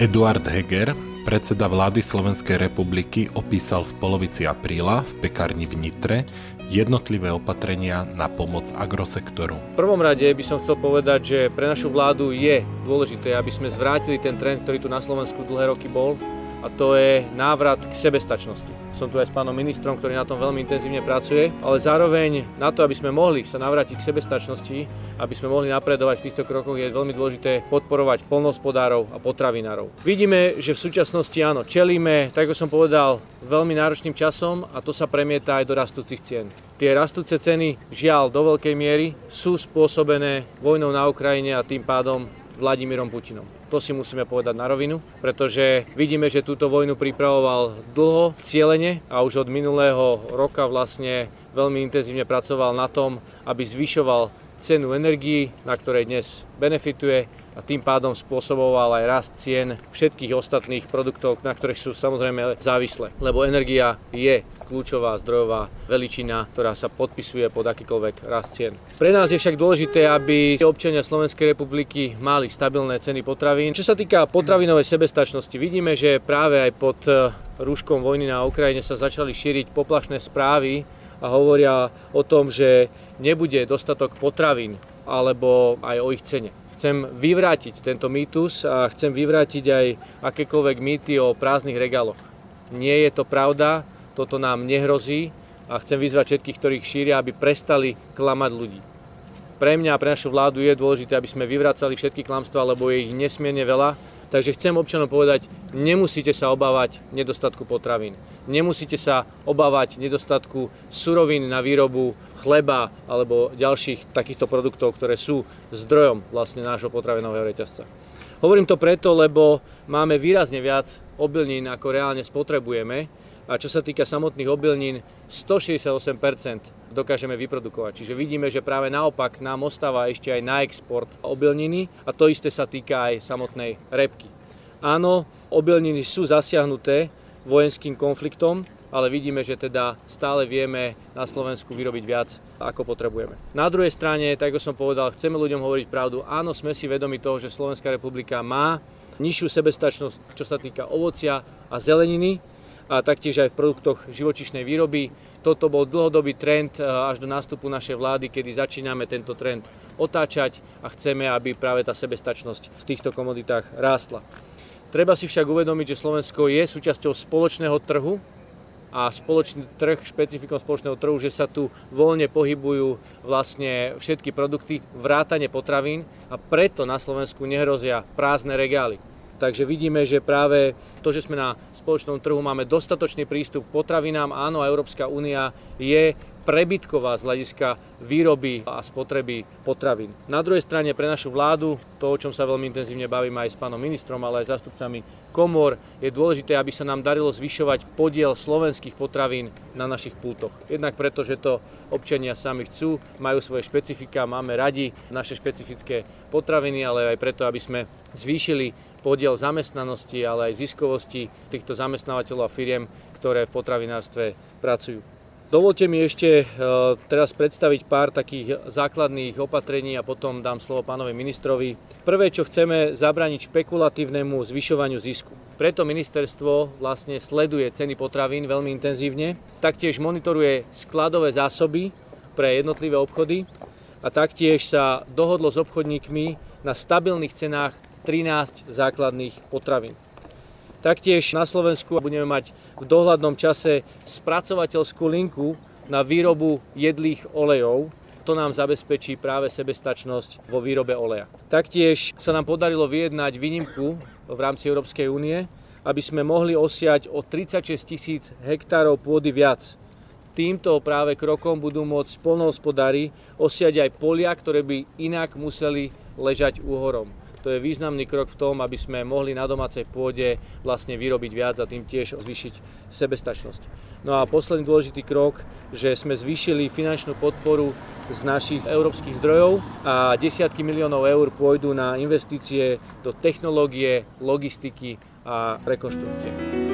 Eduard Heger, predseda vlády Slovenskej republiky, opísal v polovici apríla v pekárni v Nitre jednotlivé opatrenia na pomoc agrosektoru. V prvom rade by som chcel povedať, že pre našu vládu je dôležité, aby sme zvrátili ten trend, ktorý tu na Slovensku dlhé roky bol, a to je návrat k sebestačnosti. Som tu aj s pánom ministrom, ktorý na tom veľmi intenzívne pracuje, ale zároveň na to, aby sme mohli sa navrátiť k sebestačnosti, aby sme mohli napredovať v týchto krokoch, je veľmi dôležité podporovať polnospodárov a potravinárov. Vidíme, že v súčasnosti áno, čelíme, tak ako som povedal, veľmi náročným časom a to sa premieta aj do rastúcich cien. Tie rastúce ceny, žiaľ, do veľkej miery sú spôsobené vojnou na Ukrajine a tým pádom Vladimírom Putinom. To si musíme povedať na rovinu, pretože vidíme, že túto vojnu pripravoval dlho, cieľene a už od minulého roka vlastne veľmi intenzívne pracoval na tom, aby zvyšoval cenu energii, na ktorej dnes benefituje a tým pádom spôsoboval aj rast cien všetkých ostatných produktov, na ktorých sú samozrejme závislé. Lebo energia je kľúčová zdrojová veličina, ktorá sa podpisuje pod akýkoľvek rast cien. Pre nás je však dôležité, aby občania Slovenskej republiky mali stabilné ceny potravín. Čo sa týka potravinovej sebestačnosti, vidíme, že práve aj pod eh, rúškom vojny na Ukrajine sa začali šíriť poplašné správy a hovoria o tom, že nebude dostatok potravín alebo aj o ich cene. Chcem vyvrátiť tento mýtus a chcem vyvrátiť aj akékoľvek mýty o prázdnych regáloch. Nie je to pravda, toto nám nehrozí a chcem vyzvať všetkých, ktorých šíria, aby prestali klamať ľudí. Pre mňa a pre našu vládu je dôležité, aby sme vyvracali všetky klamstvá, lebo je ich nesmierne veľa. Takže chcem občanom povedať, nemusíte sa obávať nedostatku potravín. Nemusíte sa obávať nedostatku surovín na výrobu chleba alebo ďalších takýchto produktov, ktoré sú zdrojom vlastne nášho potravinového reťazca. Hovorím to preto, lebo máme výrazne viac obilnín, ako reálne spotrebujeme a čo sa týka samotných obilnín, 168% dokážeme vyprodukovať. Čiže vidíme, že práve naopak nám ostáva ešte aj na export obilniny a to isté sa týka aj samotnej repky. Áno, obilniny sú zasiahnuté vojenským konfliktom, ale vidíme, že teda stále vieme na Slovensku vyrobiť viac, ako potrebujeme. Na druhej strane, tak ako som povedal, chceme ľuďom hovoriť pravdu. Áno, sme si vedomi toho, že Slovenská republika má nižšiu sebestačnosť, čo sa týka ovocia a zeleniny, a taktiež aj v produktoch živočišnej výroby. Toto bol dlhodobý trend e, až do nástupu našej vlády, kedy začíname tento trend otáčať a chceme, aby práve tá sebestačnosť v týchto komoditách rástla. Treba si však uvedomiť, že Slovensko je súčasťou spoločného trhu, a spoločný trh, špecifikom spoločného trhu, že sa tu voľne pohybujú vlastne všetky produkty, vrátane potravín a preto na Slovensku nehrozia prázdne regály. Takže vidíme, že práve to, že sme na spoločnom trhu, máme dostatočný prístup k potravinám. Áno, Európska únia je prebytková z hľadiska výroby a spotreby potravín. Na druhej strane pre našu vládu, to, o čom sa veľmi intenzívne bavím aj s pánom ministrom, ale aj zástupcami komor, je dôležité, aby sa nám darilo zvyšovať podiel slovenských potravín na našich pútoch. Jednak preto, že to občania sami chcú, majú svoje špecifika, máme radi naše špecifické potraviny, ale aj preto, aby sme zvýšili podiel zamestnanosti, ale aj ziskovosti týchto zamestnávateľov a firiem, ktoré v potravinárstve pracujú. Dovolte mi ešte e, teraz predstaviť pár takých základných opatrení a potom dám slovo pánovi ministrovi. Prvé, čo chceme, zabrániť špekulatívnemu zvyšovaniu zisku. Preto ministerstvo vlastne sleduje ceny potravín veľmi intenzívne, taktiež monitoruje skladové zásoby pre jednotlivé obchody a taktiež sa dohodlo s obchodníkmi na stabilných cenách 13 základných potravín. Taktiež na Slovensku budeme mať v dohľadnom čase spracovateľskú linku na výrobu jedlých olejov. To nám zabezpečí práve sebestačnosť vo výrobe oleja. Taktiež sa nám podarilo vyjednať výnimku v rámci Európskej únie, aby sme mohli osiať o 36 tisíc hektárov pôdy viac. Týmto práve krokom budú môcť polnohospodári osiať aj polia, ktoré by inak museli ležať úhorom. To je významný krok v tom, aby sme mohli na domácej pôde vlastne vyrobiť viac a tým tiež zvýšiť sebestačnosť. No a posledný dôležitý krok, že sme zvýšili finančnú podporu z našich európskych zdrojov a desiatky miliónov eur pôjdu na investície do technológie, logistiky a rekonštrukcie.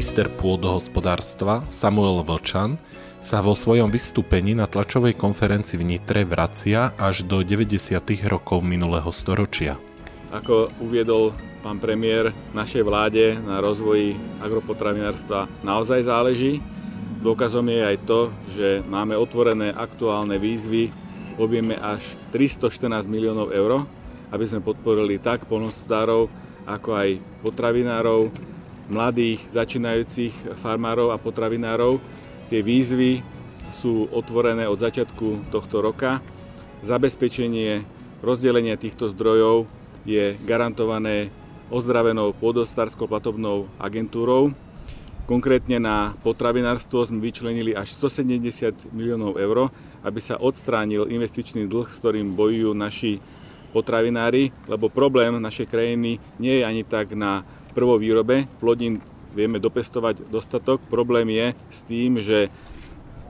Minister pôdohospodárstva Samuel Vlčan sa vo svojom vystúpení na tlačovej konferencii v Nitre vracia až do 90. rokov minulého storočia. Ako uviedol pán premiér, našej vláde na rozvoji agropotravinárstva naozaj záleží. Dôkazom je aj to, že máme otvorené aktuálne výzvy v objeme až 314 miliónov eur, aby sme podporili tak polnospodárov, ako aj potravinárov, mladých, začínajúcich farmárov a potravinárov. Tie výzvy sú otvorené od začiatku tohto roka. Zabezpečenie rozdelenia týchto zdrojov je garantované ozdravenou pôdostarskou platobnou agentúrou. Konkrétne na potravinárstvo sme vyčlenili až 170 miliónov eur, aby sa odstránil investičný dlh, s ktorým bojujú naši potravinári, lebo problém našej krajiny nie je ani tak na prvovýrobe. Plodín vieme dopestovať dostatok. Problém je s tým, že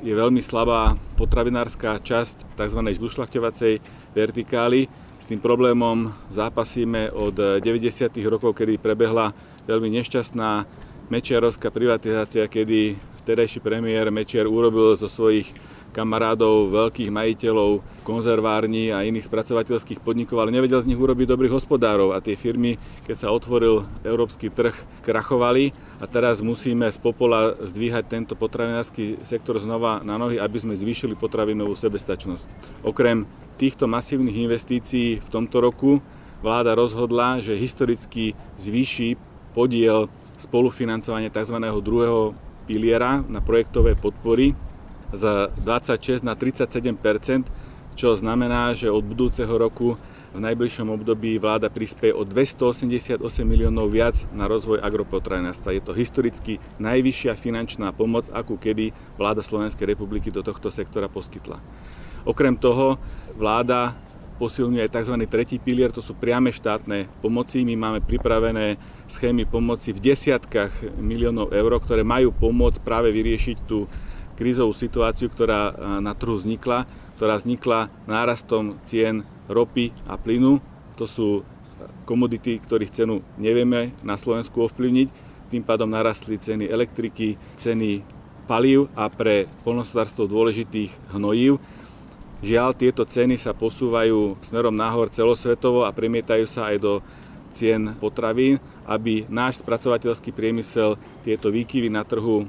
je veľmi slabá potravinárska časť tzv. žlušľachťovacej vertikály. S tým problémom zápasíme od 90. rokov, kedy prebehla veľmi nešťastná mečiarovská privatizácia, kedy vtedajší premiér Mečiar urobil zo svojich kamarádov, veľkých majiteľov, konzervární a iných spracovateľských podnikov, ale nevedel z nich urobiť dobrých hospodárov a tie firmy, keď sa otvoril európsky trh, krachovali a teraz musíme z popola zdvíhať tento potravinársky sektor znova na nohy, aby sme zvýšili potravinovú sebestačnosť. Okrem týchto masívnych investícií v tomto roku vláda rozhodla, že historicky zvýši podiel spolufinancovania tzv. druhého piliera na projektové podpory z 26 na 37% čo znamená, že od budúceho roku v najbližšom období vláda prispieje o 288 miliónov viac na rozvoj agropotravinárstva. Je to historicky najvyššia finančná pomoc, akú kedy vláda Slovenskej republiky do tohto sektora poskytla. Okrem toho vláda posilňuje aj tzv. tretí pilier, to sú priame štátne pomoci. My máme pripravené schémy pomoci v desiatkách miliónov eur, ktoré majú pomôcť práve vyriešiť tú krízovú situáciu, ktorá na trhu vznikla, ktorá vznikla nárastom cien ropy a plynu. To sú komodity, ktorých cenu nevieme na Slovensku ovplyvniť. Tým pádom narastli ceny elektriky, ceny palív a pre polnospodárstvo dôležitých hnojív. Žiaľ, tieto ceny sa posúvajú smerom nahor celosvetovo a premietajú sa aj do cien potravín, aby náš spracovateľský priemysel tieto výkyvy na trhu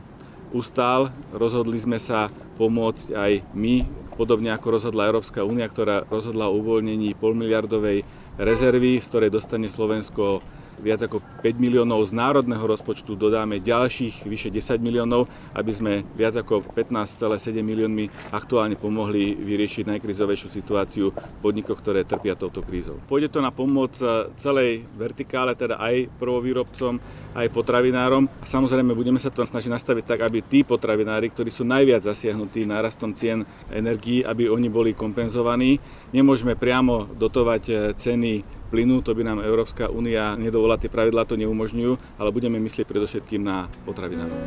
ustál. Rozhodli sme sa pomôcť aj my, podobne ako rozhodla Európska únia, ktorá rozhodla o uvoľnení polmiliardovej rezervy, z ktorej dostane Slovensko viac ako 5 miliónov z národného rozpočtu dodáme ďalších vyše 10 miliónov, aby sme viac ako 15,7 miliónmi aktuálne pomohli vyriešiť najkrizovejšiu situáciu v podnikoch, ktoré trpia touto krízou. Pôjde to na pomoc celej vertikále, teda aj prvovýrobcom, aj potravinárom. A samozrejme budeme sa to snažiť nastaviť tak, aby tí potravinári, ktorí sú najviac zasiahnutí nárastom cien energií, aby oni boli kompenzovaní. Nemôžeme priamo dotovať eh, ceny plynu, to by nám Európska únia nedovolila, tie pravidlá to neumožňujú, ale budeme myslieť predovšetkým na potravinárov.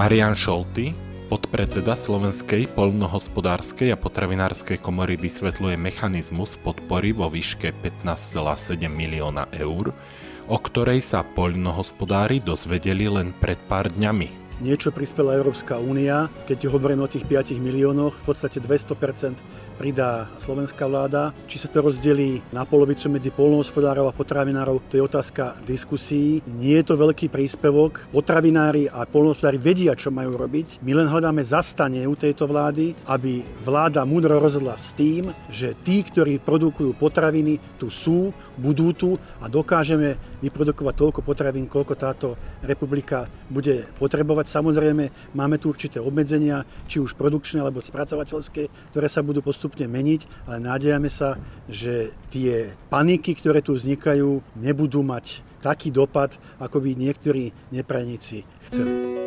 Marian Šolty, Podpredseda Slovenskej poľnohospodárskej a potravinárskej komory vysvetľuje mechanizmus podpory vo výške 15,7 milióna eur, o ktorej sa poľnohospodári dozvedeli len pred pár dňami niečo prispela Európska únia. Keď hovoríme o tých 5 miliónoch, v podstate 200% pridá slovenská vláda. Či sa to rozdelí na polovicu medzi polnohospodárov a potravinárov, to je otázka diskusí. Nie je to veľký príspevok. Potravinári a polnohospodári vedia, čo majú robiť. My len hľadáme zastanie u tejto vlády, aby vláda múdro rozhodla s tým, že tí, ktorí produkujú potraviny, tu sú, budú tu a dokážeme vyprodukovať toľko potravín, koľko táto republika bude potrebovať Samozrejme, máme tu určité obmedzenia, či už produkčné alebo spracovateľské, ktoré sa budú postupne meniť, ale nádejame sa, že tie paniky, ktoré tu vznikajú, nebudú mať taký dopad, ako by niektorí neprajníci chceli.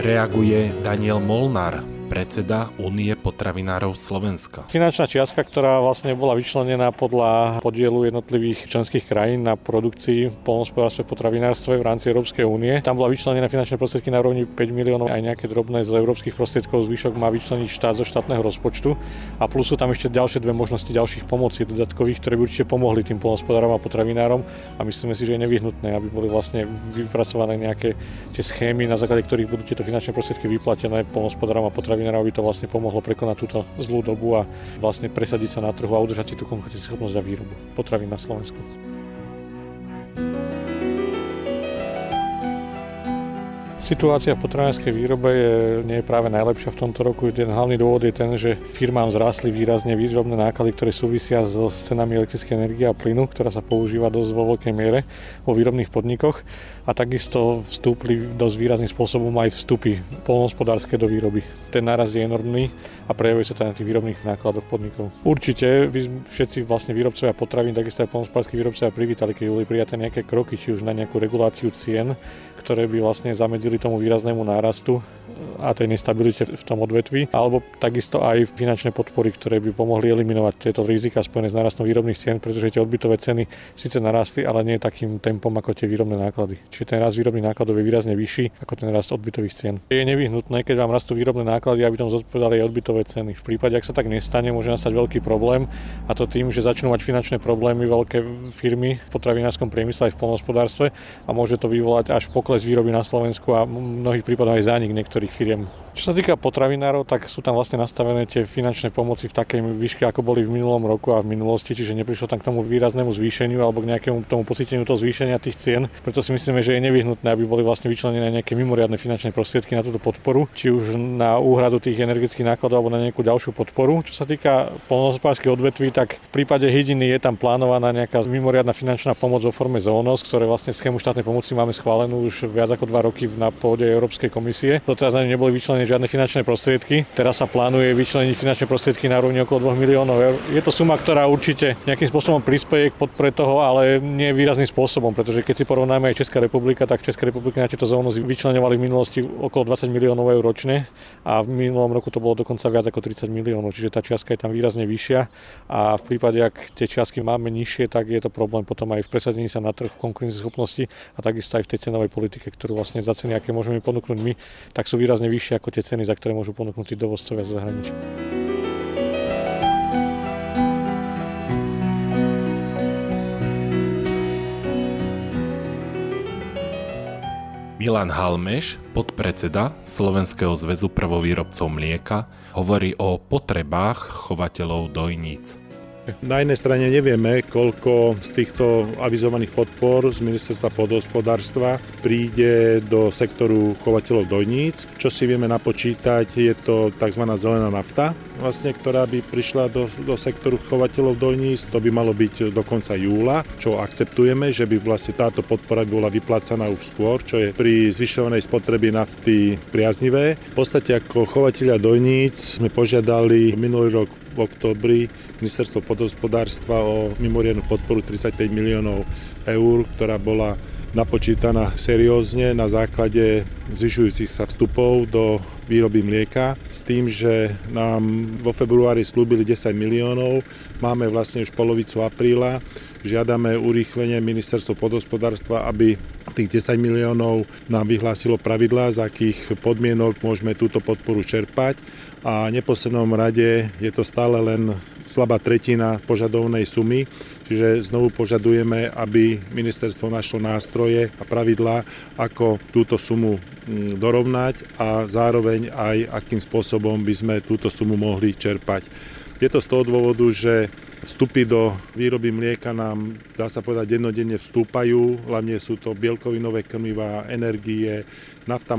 Reaguje Daniel Molnár, predseda Únie potravinárov Slovenska. Finančná čiastka, ktorá vlastne bola vyčlenená podľa podielu jednotlivých členských krajín na produkcii polnospodárstve potravinárstve v rámci Európskej únie. Tam bola vyčlenená finančné prostriedky na rovni 5 miliónov aj nejaké drobné z európskych prostriedkov, zvyšok má vyčleniť štát zo štátneho rozpočtu a plus sú tam ešte ďalšie dve možnosti ďalších pomoci dodatkových, ktoré by určite pomohli tým polnospodárom a potravinárom a myslíme si, že je nevyhnutné, aby boli vlastne vypracované nejaké tie schémy, na základe ktorých budú tieto finančné prostriedky vyplatené polnospodárom a potravinárov, aby to vlastne pomohlo prekonať túto zlú dobu a vlastne presadiť sa na trhu a udržať si tú konkurencieschopnosť a výrobu potravín na Slovensku. Situácia v potravinárskej výrobe je, nie je práve najlepšia v tomto roku. Ten hlavný dôvod je ten, že firmám zrástli výrazne výrobné náklady, ktoré súvisia s cenami elektrickej energie a plynu, ktorá sa používa dosť vo veľkej miere vo výrobných podnikoch a takisto vstúpli dosť výrazným spôsobom aj vstupy polnohospodárske do výroby. Ten náraz je enormný a prejavuje sa to na tých výrobných nákladoch podnikov. Určite by všetci vlastne výrobcovia potravín, takisto aj polnohospodárskí výrobcovia privítali, keď boli prijaté nejaké kroky, či už na nejakú reguláciu cien, ktoré by vlastne zamedzili tomu výraznému nárastu a tej nestabilite v tom odvetvi, alebo takisto aj finančné podpory, ktoré by pomohli eliminovať tieto rizika spojené s nárastom výrobných cien, pretože tie odbytové ceny síce narastli, ale nie takým tempom ako tie výrobné náklady. Čiže ten rast výrobných nákladov je výrazne vyšší ako ten rast odbytových cien. Je nevyhnutné, keď vám rastú výrobné náklady, aby tom zodpovedali aj odbytové ceny. V prípade, ak sa tak nestane, môže nastať veľký problém a to tým, že začnú mať finančné problémy veľké firmy v potravinárskom priemysle aj v polnohospodárstve a môže to vyvolať až pokles výroby na Slovensku a v mnohých prípadoch aj zánik niektorých firiem. Čo sa týka potravinárov, tak sú tam vlastne nastavené tie finančné pomoci v takej výške, ako boli v minulom roku a v minulosti, čiže neprišlo tam k tomu výraznému zvýšeniu alebo k nejakému tomu pocíteniu toho zvýšenia tých cien. Preto si myslíme, že je nevyhnutné, aby boli vlastne vyčlenené nejaké mimoriadne finančné prostriedky na túto podporu, či už na úhradu tých energetických nákladov alebo na nejakú ďalšiu podporu. Čo sa týka polnohospodárskych odvetví, tak v prípade hydiny je tam plánovaná nejaká mimoriadna finančná pomoc vo forme zónos, ktoré vlastne schému štátnej pomoci máme schválenú už viac ako dva roky na pôde Európskej komisie. Doteraz na neboli vyčlenené žiadne finančné prostriedky. Teraz sa plánuje vyčleniť finančné prostriedky na rovni okolo 2 miliónov eur. Je to suma, ktorá určite nejakým spôsobom prispieje k podpore toho, ale nie výrazným spôsobom, pretože keď si porovnáme aj Česká republika, tak Česká republika na tieto zónu vyčlenovali v minulosti okolo 20 miliónov eur ročne a v minulom roku to bolo dokonca viac ako 30 miliónov, čiže tá čiastka je tam výrazne vyššia a v prípade, ak tie čiastky máme nižšie, tak je to problém potom aj v presadení sa na trh konkurencieschopnosti a takisto aj v tej cenovej politike, ktorú vlastne za aké môžeme ponúknuť my, tak sú výrazne vyššie ako tie ceny, za ktoré môžu ponúknuť tí dovozcovia z zahraničia. Milan Halmeš, podpredseda Slovenského zväzu prvovýrobcov mlieka, hovorí o potrebách chovateľov dojníc. Na jednej strane nevieme, koľko z týchto avizovaných podpor z ministerstva podhospodárstva príde do sektoru chovateľov dojníc. Čo si vieme napočítať, je to tzv. zelená nafta, vlastne, ktorá by prišla do, do sektoru chovateľov dojníc. To by malo byť do konca júla, čo akceptujeme, že by vlastne táto podpora bola vyplácaná už skôr, čo je pri zvyšovanej spotreby nafty priaznivé. V podstate ako chovateľia dojníc sme požiadali minulý rok v oktobri ministerstvo podhospodárstva o mimoriadnu podporu 35 miliónov eur, ktorá bola napočítaná seriózne na základe zvyšujúcich sa vstupov do výroby mlieka s tým, že nám vo februári slúbili 10 miliónov, máme vlastne už polovicu apríla, žiadame urýchlenie ministerstvo podhospodárstva, aby tých 10 miliónov nám vyhlásilo pravidlá, z akých podmienok môžeme túto podporu čerpať. A v neposlednom rade je to stále len slabá tretina požadovnej sumy, čiže znovu požadujeme, aby ministerstvo našlo nástroje a pravidlá, ako túto sumu mm, dorovnať a zároveň aj akým spôsobom by sme túto sumu mohli čerpať. Je to z toho dôvodu, že vstupy do výroby mlieka nám, dá sa povedať, dennodenne vstúpajú, hlavne sú to bielkovinové krmivá, energie, nafta,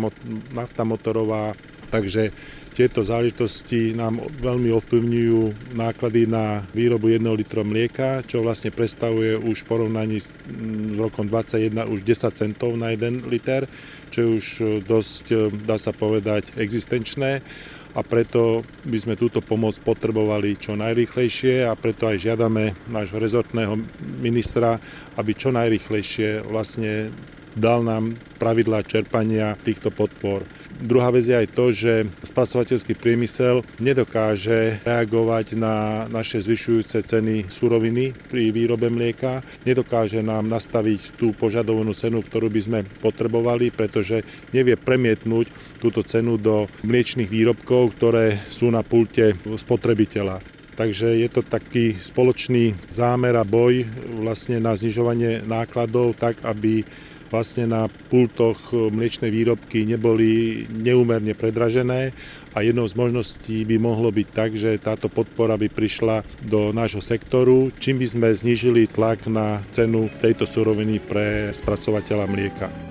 nafta motorová, takže tieto záležitosti nám veľmi ovplyvňujú náklady na výrobu 1 litra mlieka, čo vlastne predstavuje už v porovnaní s mm, rokom 2021 už 10 centov na 1 liter, čo je už e, dosť, e, dá sa povedať, existenčné. A preto by sme túto pomoc potrebovali čo najrýchlejšie a preto aj žiadame nášho rezortného ministra, aby čo najrýchlejšie vlastne dal nám pravidlá čerpania týchto podpor. Druhá vec je aj to, že spracovateľský priemysel nedokáže reagovať na naše zvyšujúce ceny suroviny pri výrobe mlieka, nedokáže nám nastaviť tú požadovanú cenu, ktorú by sme potrebovali, pretože nevie premietnúť túto cenu do mliečných výrobkov, ktoré sú na pulte spotrebiteľa. Takže je to taký spoločný zámer a boj vlastne na znižovanie nákladov tak, aby vlastne na pultoch mliečnej výrobky neboli neúmerne predražené a jednou z možností by mohlo byť tak, že táto podpora by prišla do nášho sektoru, čím by sme znížili tlak na cenu tejto suroviny pre spracovateľa mlieka.